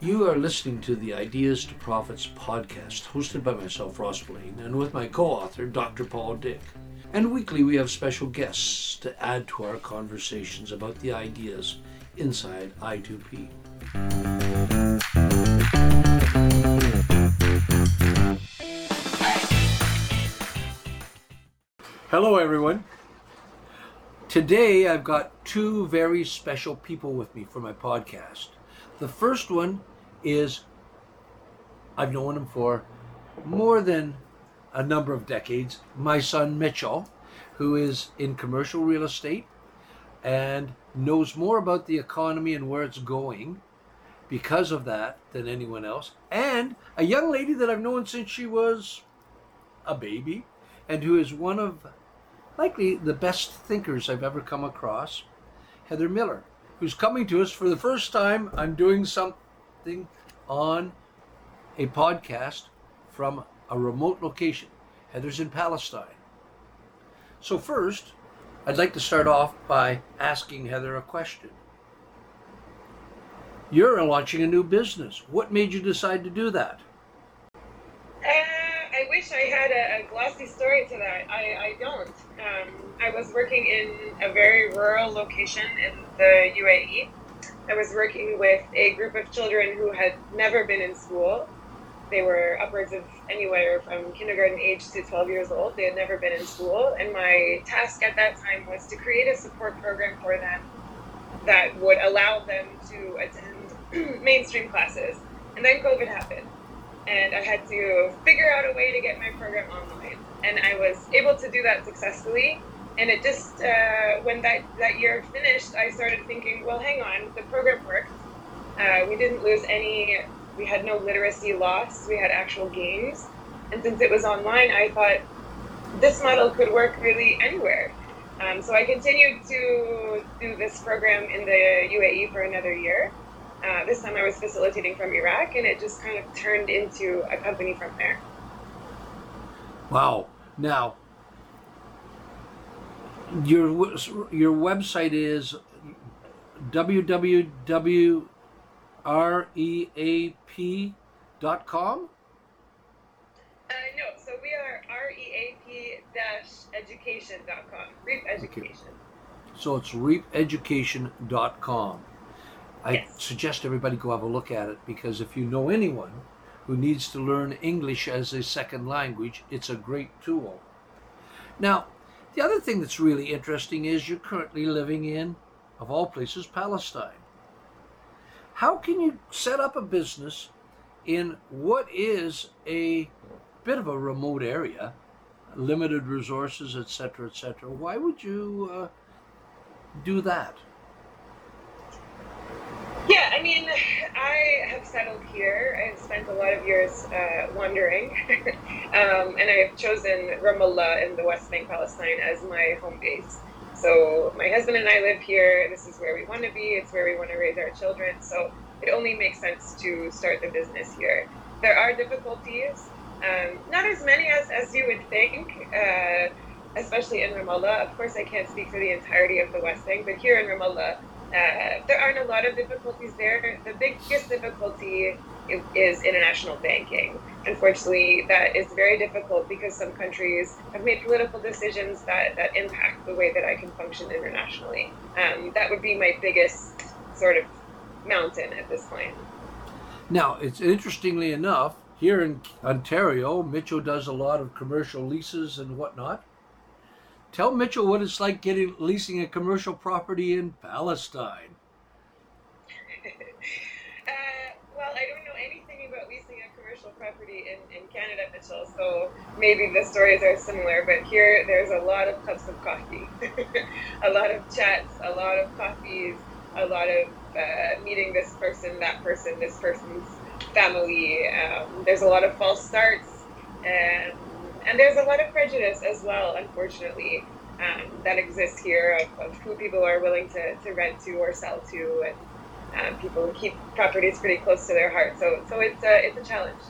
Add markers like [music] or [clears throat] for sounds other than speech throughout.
You are listening to the Ideas to Profits podcast, hosted by myself, Ross Blaine, and with my co author, Dr. Paul Dick. And weekly, we have special guests to add to our conversations about the ideas inside I2P. Hello, everyone. Today, I've got two very special people with me for my podcast. The first one is I've known him for more than a number of decades. My son Mitchell, who is in commercial real estate and knows more about the economy and where it's going because of that than anyone else. And a young lady that I've known since she was a baby and who is one of likely the best thinkers I've ever come across, Heather Miller, who's coming to us for the first time. I'm doing something on a podcast from a remote location. Heather's in Palestine. So, first, I'd like to start off by asking Heather a question. You're launching a new business. What made you decide to do that? I wish I had a, a, glossy story to that. I, I don't. Um, I was working in a very rural location in the UAE. I was working with a group of children who had never been in school. They were upwards of anywhere from kindergarten age to 12 years old. They had never been in school. And my task at that time was to create a support program for them that would allow them to attend [clears throat] mainstream classes. And then COVID happened. And I had to figure out a way to get my program online. And I was able to do that successfully. And it just, uh, when that, that year finished, I started thinking, well, hang on, the program worked. Uh, we didn't lose any we had no literacy loss. We had actual gains. And since it was online, I thought this model could work really anywhere. Um, so I continued to do this program in the UAE for another year. Uh, this time I was facilitating from Iraq, and it just kind of turned into a company from there. Wow. Now, your your website is www R-E-A-P dot com? Uh, no, so we are R-E-A-P dash education dot com. Reap Education. Okay. So it's reapeducation.com. I yes. suggest everybody go have a look at it because if you know anyone who needs to learn English as a second language, it's a great tool. Now, the other thing that's really interesting is you're currently living in, of all places, Palestine. How can you set up a business in what is a bit of a remote area, limited resources, etc., etc.? Why would you uh, do that? I mean, I have settled here. I've spent a lot of years uh, wandering, [laughs] um, and I have chosen Ramallah in the West Bank, Palestine, as my home base. So my husband and I live here. This is where we want to be. It's where we want to raise our children. So it only makes sense to start the business here. There are difficulties, um, not as many as, as you would think, uh, especially in Ramallah. Of course, I can't speak for the entirety of the West Bank, but here in Ramallah, uh, there aren't a lot of difficulties there. The biggest difficulty is international banking. Unfortunately, that is very difficult because some countries have made political decisions that, that impact the way that I can function internationally. Um, that would be my biggest sort of mountain at this point. Now, it's interestingly enough, here in Ontario, Mitchell does a lot of commercial leases and whatnot. Tell Mitchell what it's like getting leasing a commercial property in Palestine. [laughs] uh, well, I don't know anything about leasing a commercial property in, in Canada, Mitchell, so maybe the stories are similar, but here there's a lot of cups of coffee, [laughs] a lot of chats, a lot of coffees, a lot of uh, meeting this person, that person, this person's family. Um, there's a lot of false starts, and and there's a lot of prejudice as well, unfortunately, um, that exists here of, of, who people are willing to, to rent to or sell to, and um, people who keep properties pretty close to their heart. So so it's a it's a challenge.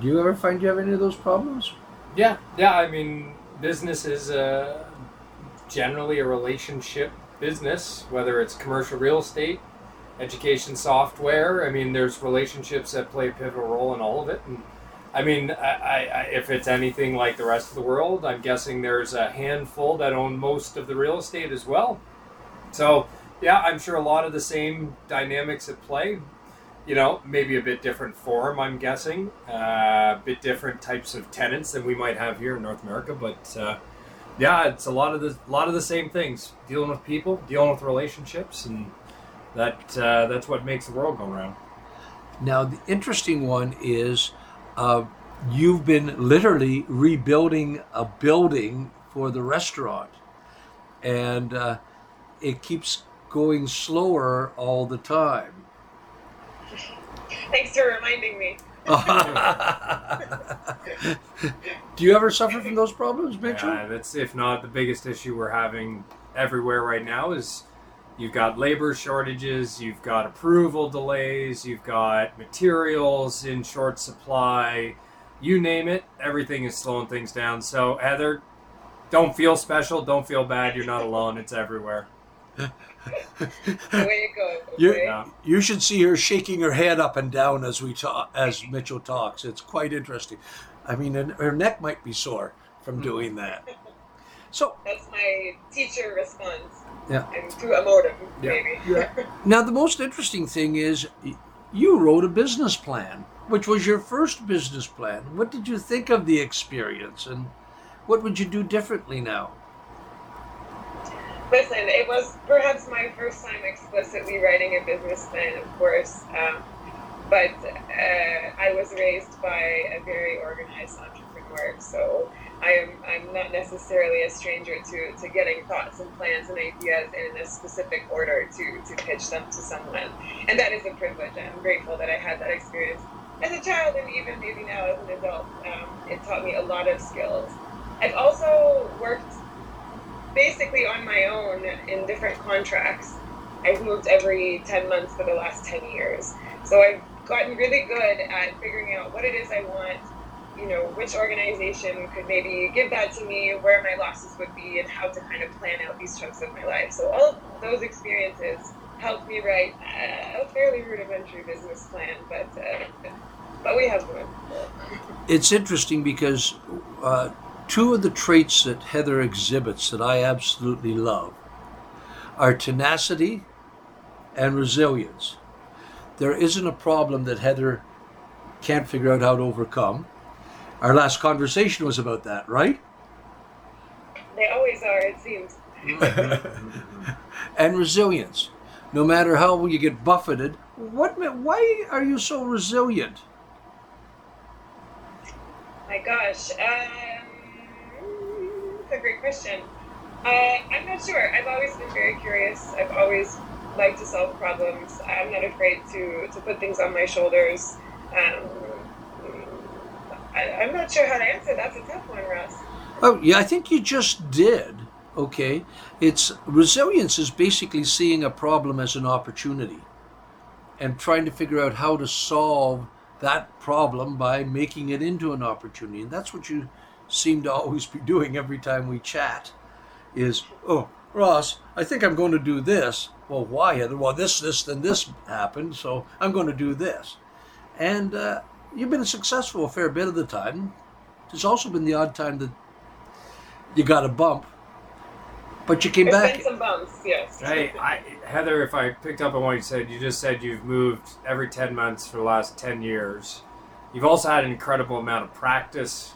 Do you ever find you have any of those problems? Yeah, yeah. I mean, business is uh, generally a relationship business, whether it's commercial real estate, education software. I mean, there's relationships that play a pivotal role in all of it. And I mean, I, I, if it's anything like the rest of the world, I'm guessing there's a handful that own most of the real estate as well. So, yeah, I'm sure a lot of the same dynamics at play. You know, maybe a bit different form, I'm guessing. Uh, a bit different types of tenants than we might have here in North America, but uh, yeah, it's a lot of the lot of the same things. Dealing with people, dealing with relationships, and that uh, that's what makes the world go round. Now, the interesting one is uh, you've been literally rebuilding a building for the restaurant, and uh, it keeps going slower all the time. Thanks for reminding me. [laughs] Do you ever suffer from those problems, Mitchell? Yeah, that's if not the biggest issue we're having everywhere right now is you've got labor shortages, you've got approval delays, you've got materials in short supply, you name it, everything is slowing things down. So Heather, don't feel special, don't feel bad, you're not alone, it's everywhere. way it goes. You, okay? Yeah. you should see her shaking her head up and down as we talk, as Mitchell talks. It's quite interesting. I mean, her neck might be sore from mm-hmm. doing that. So That's my teacher response. Yeah. And to a modem, Yeah. maybe. [laughs] now the most interesting thing is you wrote a business plan, which was your first business plan. What did you think of the experience, and what would you do differently now? Listen, it was perhaps my first time explicitly writing a business plan, of course, um, but uh, I was raised by a very organized entrepreneur, so I am I'm not necessarily a stranger to, to getting thoughts and plans and ideas in a specific order to, to pitch them to someone, and that is a privilege. I'm grateful that I had that experience as a child and even maybe now as an adult. Um, it taught me a lot of skills. I've also worked basically on my own in different contracts. I've moved every 10 months for the last 10 years. So I've gotten really good at figuring out what it is I want, you know, which organization could maybe give that to me, where my losses would be, and how to kind of plan out these chunks of my life. So all of those experiences helped me write a fairly rudimentary business plan, but uh, but we have one. It's interesting because uh, two of the traits that Heather exhibits that I absolutely love are tenacity and resilience. There isn't a problem that Heather can't figure out how to overcome. Our last conversation was about that, right? They always are, it seems. [laughs] and resilience. No matter how you get buffeted, what? Why are you so resilient? My gosh, um, that's a great question. Uh, I'm not sure. I've always been very curious. I've always liked to solve problems. I'm not afraid to, to put things on my shoulders. Um, I'm not sure how to answer. That's a tough one, Russ. Oh, yeah, I think you just did. Okay, it's resilience is basically seeing a problem as an opportunity and trying to figure out how to solve that problem by making it into an opportunity. And that's what you seem to always be doing every time we chat. Is oh Ross, I think I'm going to do this. Well, why? Well, this, this, then this happened, so I'm going to do this. And uh, you've been successful a fair bit of the time. There's also been the odd time that you got a bump, but you came There's back. been some bumps, yes. Hey, [laughs] I, Heather, if I picked up on what you said, you just said you've moved every 10 months for the last 10 years. You've also had an incredible amount of practice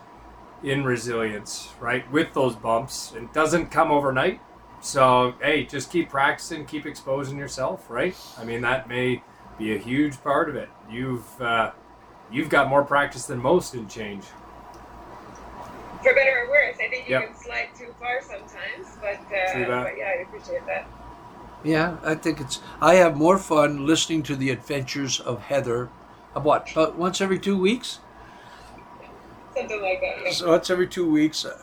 in resilience, right? With those bumps. It doesn't come overnight. So, hey, just keep practicing, keep exposing yourself, right? I mean, that may be a huge part of it. You've uh, you've got more practice than most in change. For better or worse, I think you Yep. can slide too far sometimes, but, uh, but yeah, I appreciate that. Yeah, I think it's. I have more fun listening to the adventures of Heather. What? About once every two weeks? Something like that. Yeah. So once every two weeks, uh,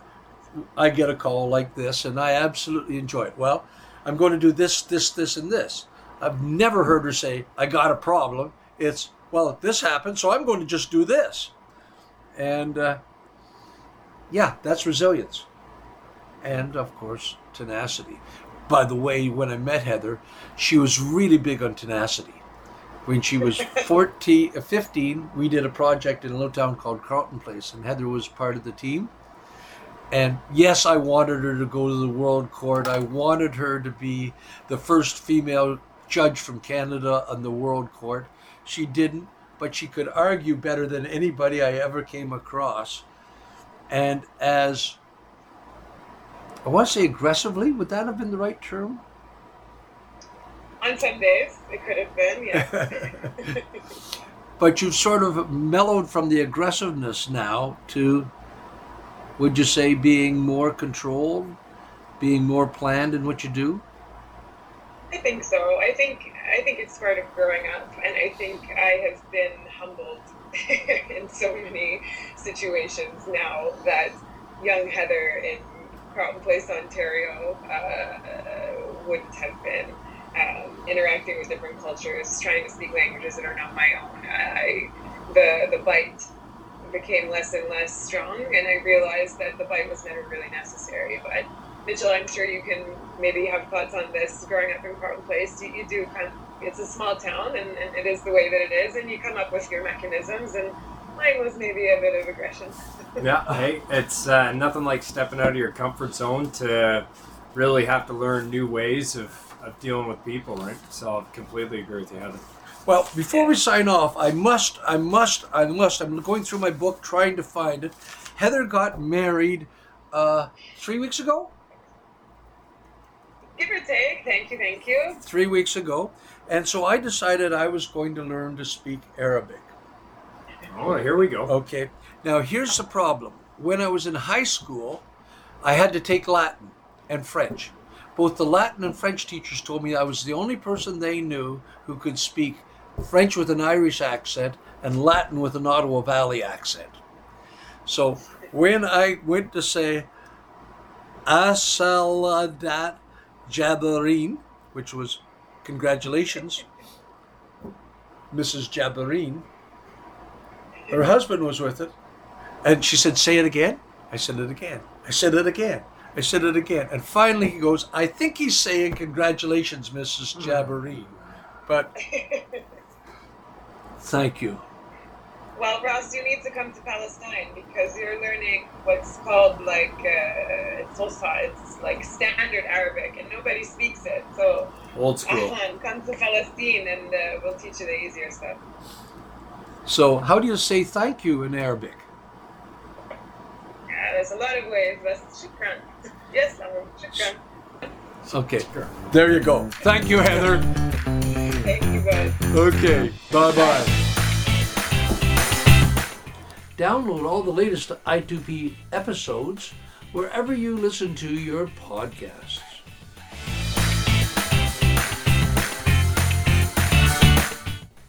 I get a call like this, and I absolutely enjoy it. Well, I'm going to do this, this, this, and this. I've never heard her say, "I got a problem." It's, "Well, this happened, so I'm going to just do this," and uh, yeah, that's resilience, and of course tenacity. by the way, when I met Heather, she was really big on tenacity. When she was [laughs] 14, uh, 15, we did a project in a little town called Carleton Place, and Heather was part of the team. And yes, I wanted her to go to the World Court. I wanted her to be the first female judge from Canada on the World Court. She didn't, but she could argue better than anybody I ever came across. And as I want to say aggressively, would that have been the right term? On some days, it could have been, yes. [laughs] but you've sort of mellowed from the aggressiveness now to, would you say, being more controlled, being more planned in what you do? I think so. I think I think it's part of growing up, and I think I have been humbled [laughs] in so many situations now that young Heather in Carleton Place, Ontario, uh, wouldn't have been. Um, interacting with different cultures, trying to speak languages that are not my own. I, the the bite became less and less strong, and I realized that the bite was never really necessary. But Mitchell, I'm sure you can maybe have thoughts on this. Growing up in Carleton Place, you, you do kind of, it's a small town, and, and it is the way that it is, and you come up with your mechanisms. And mine was maybe a bit of aggression. [laughs] yeah, hey, it's uh, nothing like stepping out of your comfort zone to really have to learn new ways of, of dealing with people, right? So I completely agree with you, Heather. Well, before we sign off, I must, I must, I must. I'm going through my book trying to find it. Heather got married uh, three weeks ago. Give or take. Thank you, thank you. Three weeks ago, and so I decided I was going to learn to speak Arabic. Oh, here we go. Okay. Now here's the problem. When I was in high school, I had to take Latin and French. Both the Latin and French teachers told me I was the only person they knew who could speak French with an Irish accent and Latin with an Ottawa Valley accent. So when I went to say Asaladat Jabarine, which was congratulations, Mrs. Jabarine, her husband was with it, and she said, Say it again. I said it again. I said it again. I said it again. And finally he goes, I think he's saying congratulations, Mrs. Jabarine. But thank you. Well, Ross, you need to come to Palestine because you're learning what's called like uh, it's also it's like standard Arabic, and nobody speaks it. So, Old school. Ahlan, come to Palestine, and uh, we'll teach you the easier stuff. So, how do you say thank you in Arabic? Yeah, there's a lot of ways, but shukran. Yes, Alan, shukran. Okay, there you go. Thank you, Heather. Thank you, guys. Okay, bye bye. Download all the latest I2P episodes wherever you listen to your podcasts.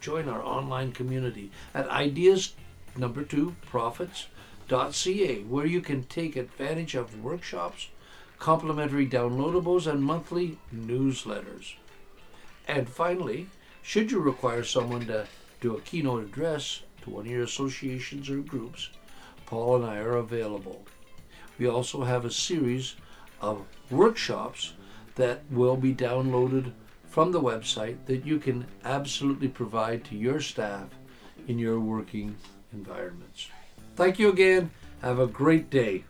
Join our online community at ideas number two profits.ca where you can take advantage of workshops, complimentary downloadables, and monthly newsletters. And finally, should you require someone to do a keynote address to one of your associations or groups, Paul and I are available. We also have a series of workshops that will be downloaded from the website that you can absolutely provide to your staff in your working environments. Thank you again. Have a great day.